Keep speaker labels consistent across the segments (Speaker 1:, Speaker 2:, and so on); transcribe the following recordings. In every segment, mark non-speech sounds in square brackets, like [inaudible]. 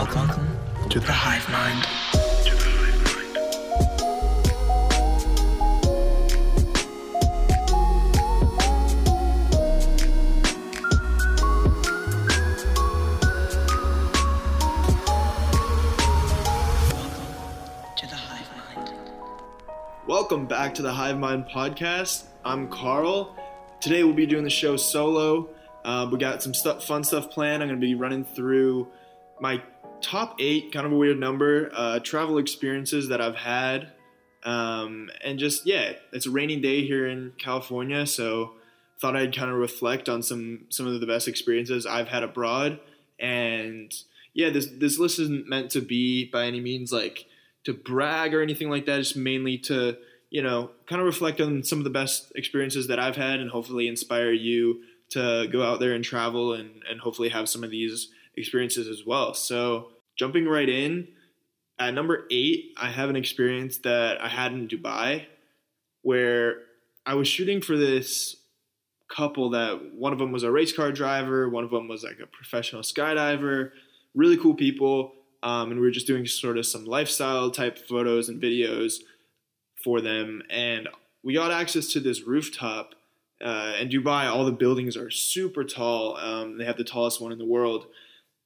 Speaker 1: Welcome to the Hive Mind. Welcome
Speaker 2: back to the Hive Mind podcast. I'm Carl. Today we'll be doing the show solo. Uh, we got some stuff, fun stuff planned. I'm going to be running through my top eight, kind of a weird number, uh, travel experiences that I've had. Um, and just, yeah, it's a rainy day here in California, so thought I'd kind of reflect on some some of the best experiences I've had abroad. And yeah, this this list isn't meant to be by any means like to brag or anything like that. It's mainly to you know kind of reflect on some of the best experiences that I've had and hopefully inspire you to go out there and travel and and hopefully have some of these experiences as well. So jumping right in at number eight, I have an experience that I had in Dubai where I was shooting for this couple that one of them was a race car driver, one of them was like a professional skydiver, really cool people. Um, and we were just doing sort of some lifestyle type photos and videos for them. And we got access to this rooftop. Uh, in Dubai, all the buildings are super tall. Um, they have the tallest one in the world.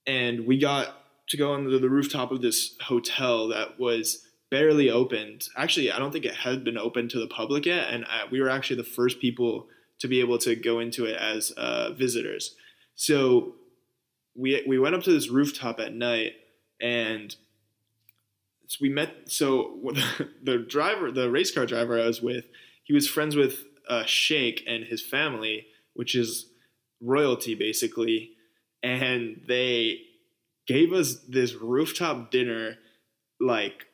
Speaker 2: And we got to go on the, the rooftop of this hotel that was barely opened. Actually, I don't think it had been open to the public yet. And uh, we were actually the first people to be able to go into it as uh, visitors. So we we went up to this rooftop at night, and so we met. So the, [laughs] the driver, the race car driver I was with, he was friends with uh, Sheikh and his family, which is royalty basically, and they gave us this rooftop dinner, like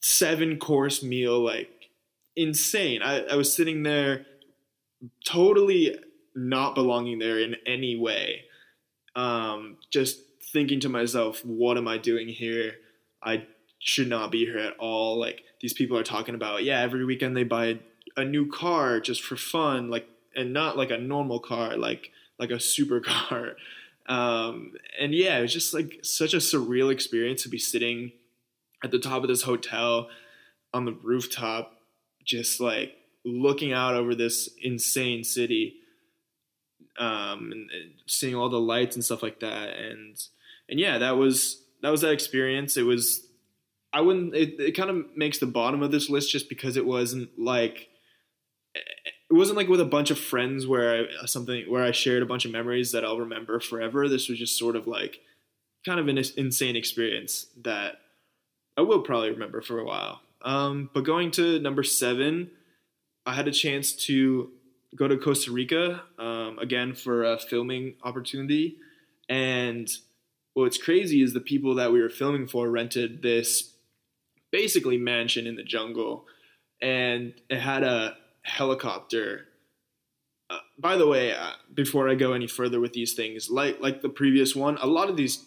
Speaker 2: seven course meal, like insane. I, I was sitting there totally not belonging there in any way. Um, just thinking to myself, what am I doing here? I should not be here at all. Like these people are talking about, yeah, every weekend they buy a new car just for fun, like and not like a normal car, like like a supercar. Um, and yeah, it was just like such a surreal experience to be sitting at the top of this hotel on the rooftop, just like looking out over this insane city um, and, and seeing all the lights and stuff like that. And and yeah, that was that was that experience. It was I wouldn't. It, it kind of makes the bottom of this list just because it wasn't like it wasn't like with a bunch of friends where I something where I shared a bunch of memories that I'll remember forever. This was just sort of like kind of an insane experience that I will probably remember for a while. Um, but going to number seven, I had a chance to go to Costa Rica um, again for a filming opportunity. And what's crazy is the people that we were filming for rented this basically mansion in the jungle, and it had a helicopter. Uh, by the way, uh, before I go any further with these things, like like the previous one, a lot of these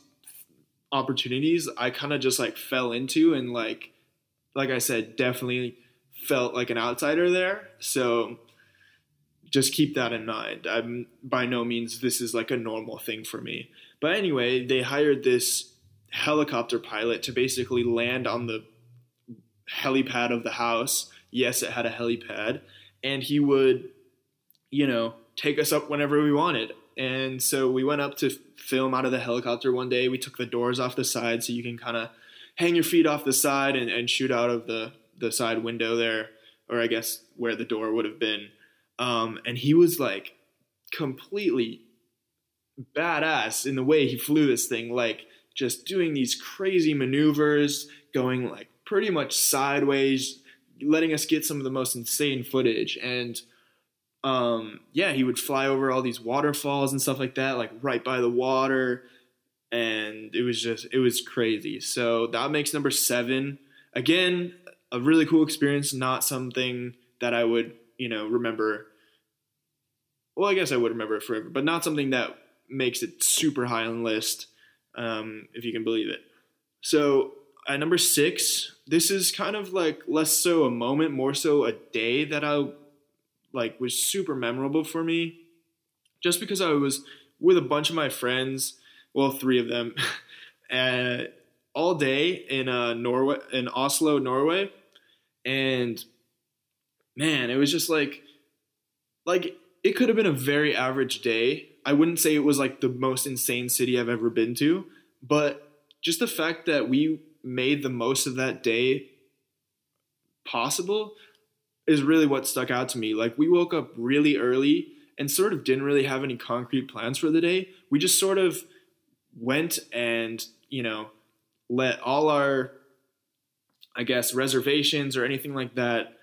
Speaker 2: opportunities I kind of just like fell into and like like I said, definitely felt like an outsider there. So just keep that in mind. I'm by no means this is like a normal thing for me. But anyway, they hired this helicopter pilot to basically land on the helipad of the house. Yes, it had a helipad, and he would, you know, take us up whenever we wanted. And so we went up to film out of the helicopter one day. We took the doors off the side so you can kind of hang your feet off the side and, and shoot out of the the side window there, or I guess where the door would have been. Um, and he was like completely badass in the way he flew this thing, like just doing these crazy maneuvers, going like pretty much sideways, letting us get some of the most insane footage. And um, yeah, he would fly over all these waterfalls and stuff like that, like right by the water. And it was just, it was crazy. So that makes number seven. Again, a really cool experience, not something that I would, you know, remember. Well, I guess I would remember it forever, but not something that makes it super high on the list, um, if you can believe it. So at number six, this is kind of like less so a moment, more so a day that I like was super memorable for me, just because I was with a bunch of my friends, well, three of them, uh, [laughs] all day in uh, Norway, in Oslo, Norway, and man, it was just like, like it could have been a very average day. I wouldn't say it was like the most insane city I've ever been to, but just the fact that we made the most of that day possible is really what stuck out to me. Like we woke up really early and sort of didn't really have any concrete plans for the day. We just sort of went and, you know, let all our I guess reservations or anything like that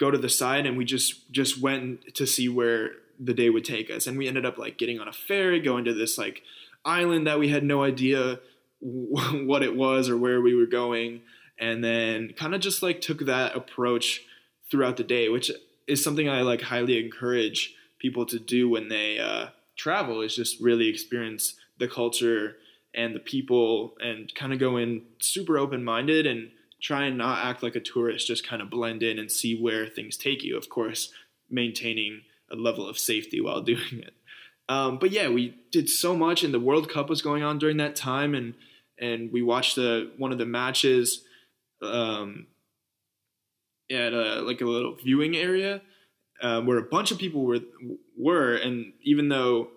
Speaker 2: go to the side and we just just went to see where the day would take us and we ended up like getting on a ferry going to this like island that we had no idea [laughs] what it was or where we were going and then kind of just like took that approach throughout the day which is something i like highly encourage people to do when they uh, travel is just really experience the culture and the people and kind of go in super open-minded and try and not act like a tourist just kind of blend in and see where things take you of course maintaining a level of safety while [laughs] doing it. Um, but yeah we did so much and the world cup was going on during that time and and we watched the one of the matches um, at a, like a little viewing area uh, where a bunch of people were were, and even though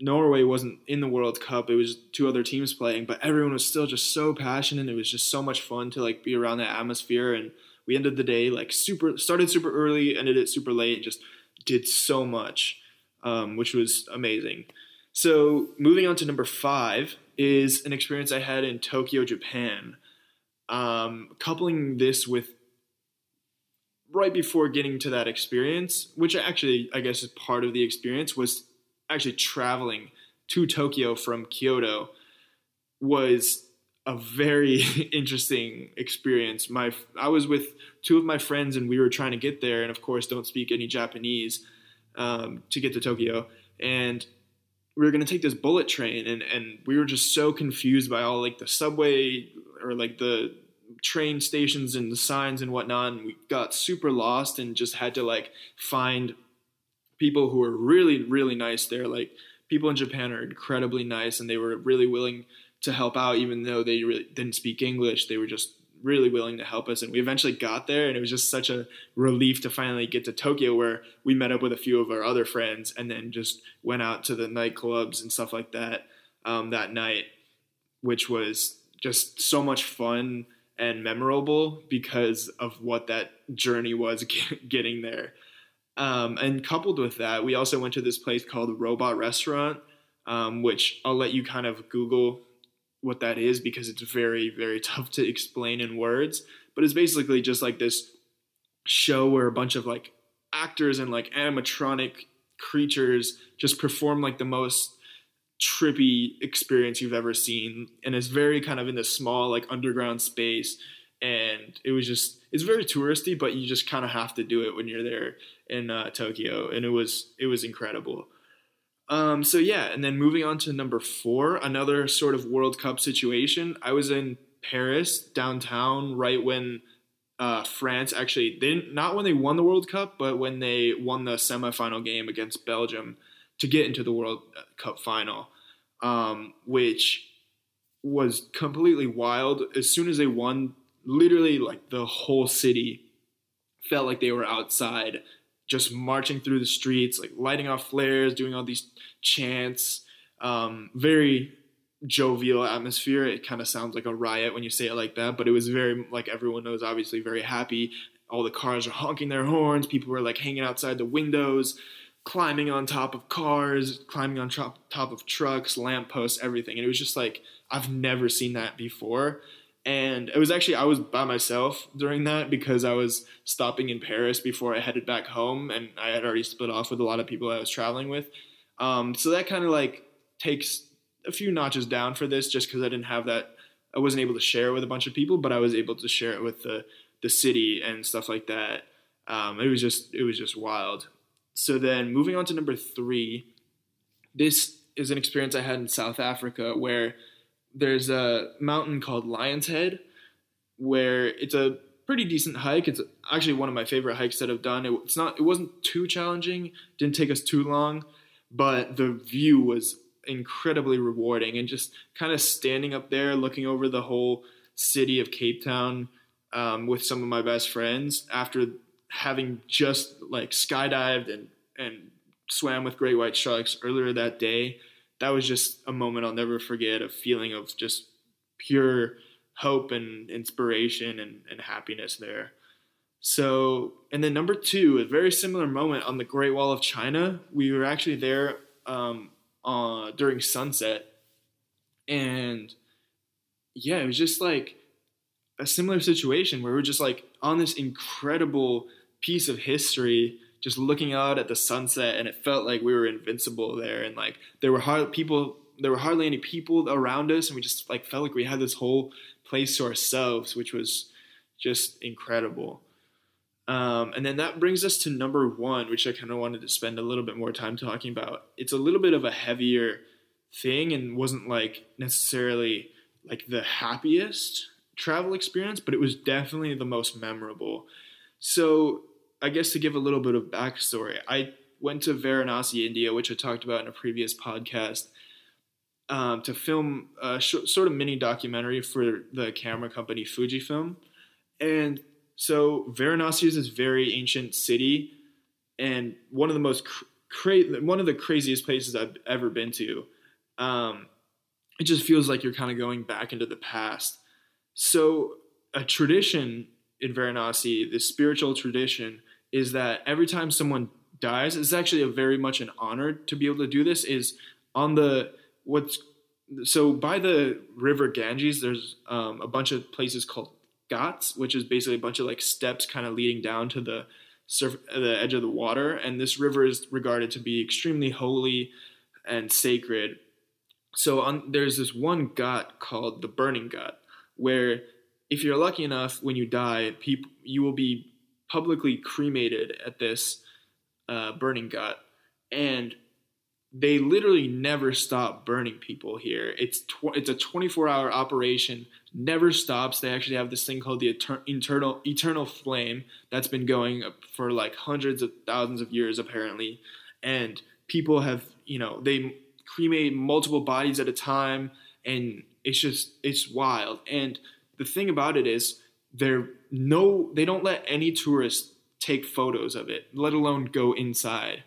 Speaker 2: Norway wasn't in the World Cup, it was two other teams playing, but everyone was still just so passionate. It was just so much fun to like be around that atmosphere, and we ended the day like super started super early, ended it super late, just did so much, um, which was amazing. So moving on to number five is an experience I had in Tokyo, Japan. Um, coupling this with right before getting to that experience, which actually I guess is part of the experience, was actually traveling to Tokyo from Kyoto was a very [laughs] interesting experience. My I was with two of my friends and we were trying to get there, and of course don't speak any Japanese um, to get to Tokyo, and we were gonna take this bullet train, and and we were just so confused by all like the subway or like the train stations and the signs and whatnot and we got super lost and just had to like find people who were really really nice there. Like people in japan are incredibly nice and they were really willing to help out even though they really didn't speak english. They were just really willing to help us and we eventually got there and it was just such a relief to finally get to tokyo where we met up with a few of our other friends and then just went out to the nightclubs and stuff like that um, that night which was just so much fun and memorable because of what that journey was [laughs] getting there. Um, and coupled with that, we also went to this place called Robot Restaurant, um, which I'll let you kind of Google what that is because it's very, very [laughs] tough to explain in words. But it's basically just like this show where a bunch of like actors and like animatronic creatures just perform like the most trippy experience you've ever seen and it's very kind of in this small like underground space and it was just it's very touristy but you just kind of have to do it when you're there in uh, tokyo and it was it was incredible um, so yeah and then moving on to number four another sort of world cup situation i was in paris downtown right when uh, france actually they didn't not when they won the world cup but when they won the semifinal game against belgium to get into the World Cup final, um, which was completely wild. As soon as they won, literally like the whole city felt like they were outside, just marching through the streets, like lighting off flares, doing all these chants. Um, very jovial atmosphere. It kind of sounds like a riot when you say it like that, but it was very like everyone knows, obviously very happy. All the cars are honking their horns. People were like hanging outside the windows climbing on top of cars, climbing on top, top of trucks, lampposts, everything. And it was just like, I've never seen that before. And it was actually, I was by myself during that because I was stopping in Paris before I headed back home. And I had already split off with a lot of people I was traveling with. Um, so that kind of like takes a few notches down for this just because I didn't have that. I wasn't able to share it with a bunch of people, but I was able to share it with the, the city and stuff like that. Um, it was just, it was just wild. So then moving on to number three, this is an experience I had in South Africa where there's a mountain called Lion's Head where it's a pretty decent hike. It's actually one of my favorite hikes that I've done. It, it's not it wasn't too challenging, didn't take us too long, but the view was incredibly rewarding and just kind of standing up there looking over the whole city of Cape Town um, with some of my best friends after having just like skydived and and swam with great white sharks earlier that day. That was just a moment I'll never forget. A feeling of just pure hope and inspiration and, and happiness there. So, and then number two, a very similar moment on the Great Wall of China. We were actually there um, uh, during sunset, and yeah, it was just like a similar situation where we're just like on this incredible piece of history, just looking out at the sunset, and it felt like we were invincible there, and like there were hard people, there were hardly any people around us, and we just like felt like we had this whole place to ourselves, which was just incredible. Um, and then that brings us to number one, which I kind of wanted to spend a little bit more time talking about. It's a little bit of a heavier thing and wasn't like necessarily like the happiest travel experience, but it was definitely the most memorable. So, I guess to give a little bit of backstory, I went to Varanasi, India, which I talked about in a previous podcast, um, to film a sh- sort of mini documentary for the camera company Fujifilm. And so Varanasi is this very ancient city, and one of the most cra- one of the craziest places I've ever been to. Um, it just feels like you're kind of going back into the past. So a tradition in Varanasi, this spiritual tradition, is that every time someone dies, it's actually a very much an honor to be able to do this. Is on the what's so by the river Ganges, there's um, a bunch of places called ghats, which is basically a bunch of like steps kind of leading down to the surf, the edge of the water. And this river is regarded to be extremely holy and sacred. So on, there's this one ghat called the Burning Ghat, where if you're lucky enough, when you die, people you will be publicly cremated at this uh, burning ghat, and they literally never stop burning people here. It's tw- it's a 24 hour operation, never stops. They actually have this thing called the etern- eternal eternal flame that's been going for like hundreds of thousands of years apparently, and people have you know they cremate multiple bodies at a time, and it's just it's wild. And the thing about it is they're no they don't let any tourists take photos of it, let alone go inside.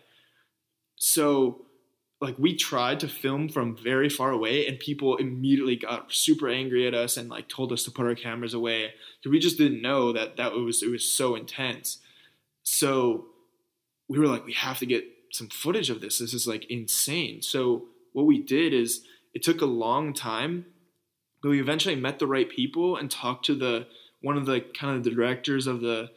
Speaker 2: So like we tried to film from very far away and people immediately got super angry at us and like told us to put our cameras away. We just didn't know that that was it was so intense. So we were like we have to get some footage of this. This is like insane. So what we did is it took a long time but we eventually met the right people and talked to the one of the kind of the directors of the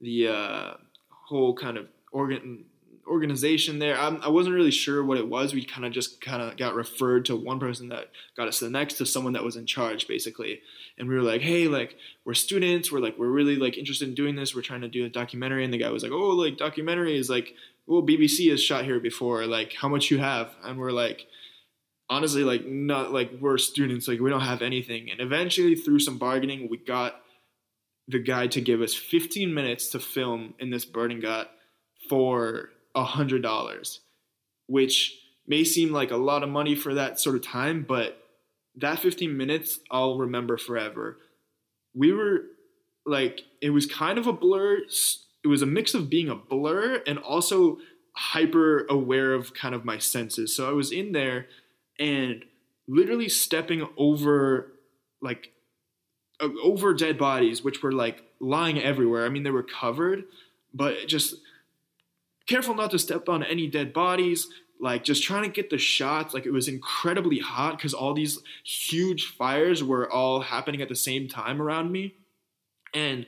Speaker 2: the uh, whole kind of organ organization there. I'm, I was not really sure what it was. We kind of just kind of got referred to one person that got us to the next to someone that was in charge, basically. And we were like, hey, like we're students. We're like we're really like interested in doing this. We're trying to do a documentary. And the guy was like, oh, like documentary is like, well, BBC has shot here before. Like, how much you have? And we're like. Honestly, like not like we're students, like we don't have anything. And eventually, through some bargaining, we got the guy to give us 15 minutes to film in this burning ghat for hundred dollars, which may seem like a lot of money for that sort of time, but that 15 minutes I'll remember forever. We were like, it was kind of a blur. It was a mix of being a blur and also hyper aware of kind of my senses. So I was in there and literally stepping over like over dead bodies, which were like lying everywhere. I mean, they were covered, but just careful not to step on any dead bodies. Like just trying to get the shots. Like it was incredibly hot because all these huge fires were all happening at the same time around me. And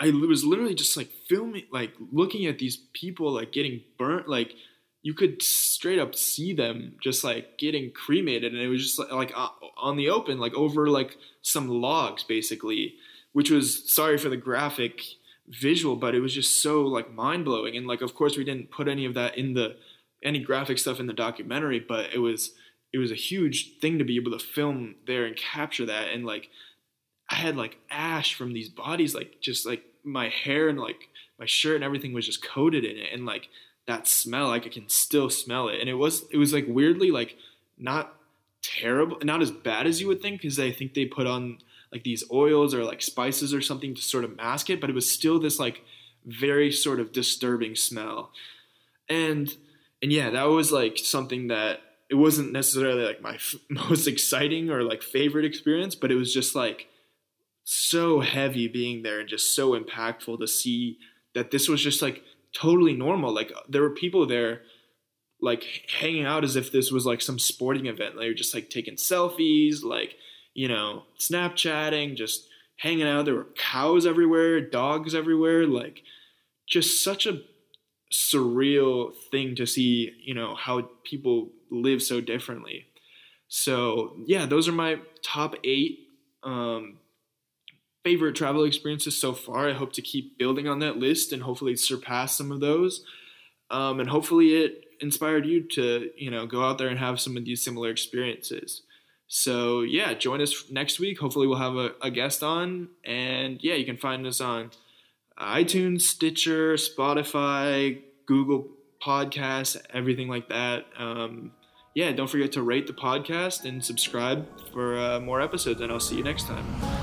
Speaker 2: i was literally just like filming like looking at these people like getting burnt like you could straight up see them just like getting cremated and it was just like, like uh, on the open like over like some logs basically which was sorry for the graphic visual, but it was just so like mind blowing. And like, of course, we didn't put any of that in the any graphic stuff in the documentary, but it was it was a huge thing to be able to film there and capture that. And like, I had like ash from these bodies, like just like my hair and like my shirt and everything was just coated in it, and like that smell, like I can still smell it. And it was it was like weirdly like not terrible, not as bad as you would think, because I think they put on like these oils or like spices or something to sort of mask it, but it was still this like very sort of disturbing smell. And and yeah, that was like something that it wasn't necessarily like my f- [laughs] most exciting or like favorite experience, but it was just like so heavy being there and just so impactful to see that this was just like totally normal. Like there were people there like hanging out as if this was like some sporting event. They were just like taking selfies, like, you know, Snapchatting, just hanging out. There were cows everywhere, dogs everywhere, like just such a surreal thing to see, you know, how people live so differently. So, yeah, those are my top eight um, favorite travel experiences so far. I hope to keep building on that list and hopefully surpass some of those. Um, and hopefully it inspired you to, you know, go out there and have some of these similar experiences. So yeah, join us next week. Hopefully we'll have a, a guest on. And yeah, you can find us on iTunes, Stitcher, Spotify, Google Podcasts, everything like that. Um, yeah, don't forget to rate the podcast and subscribe for uh, more episodes, and I'll see you next time.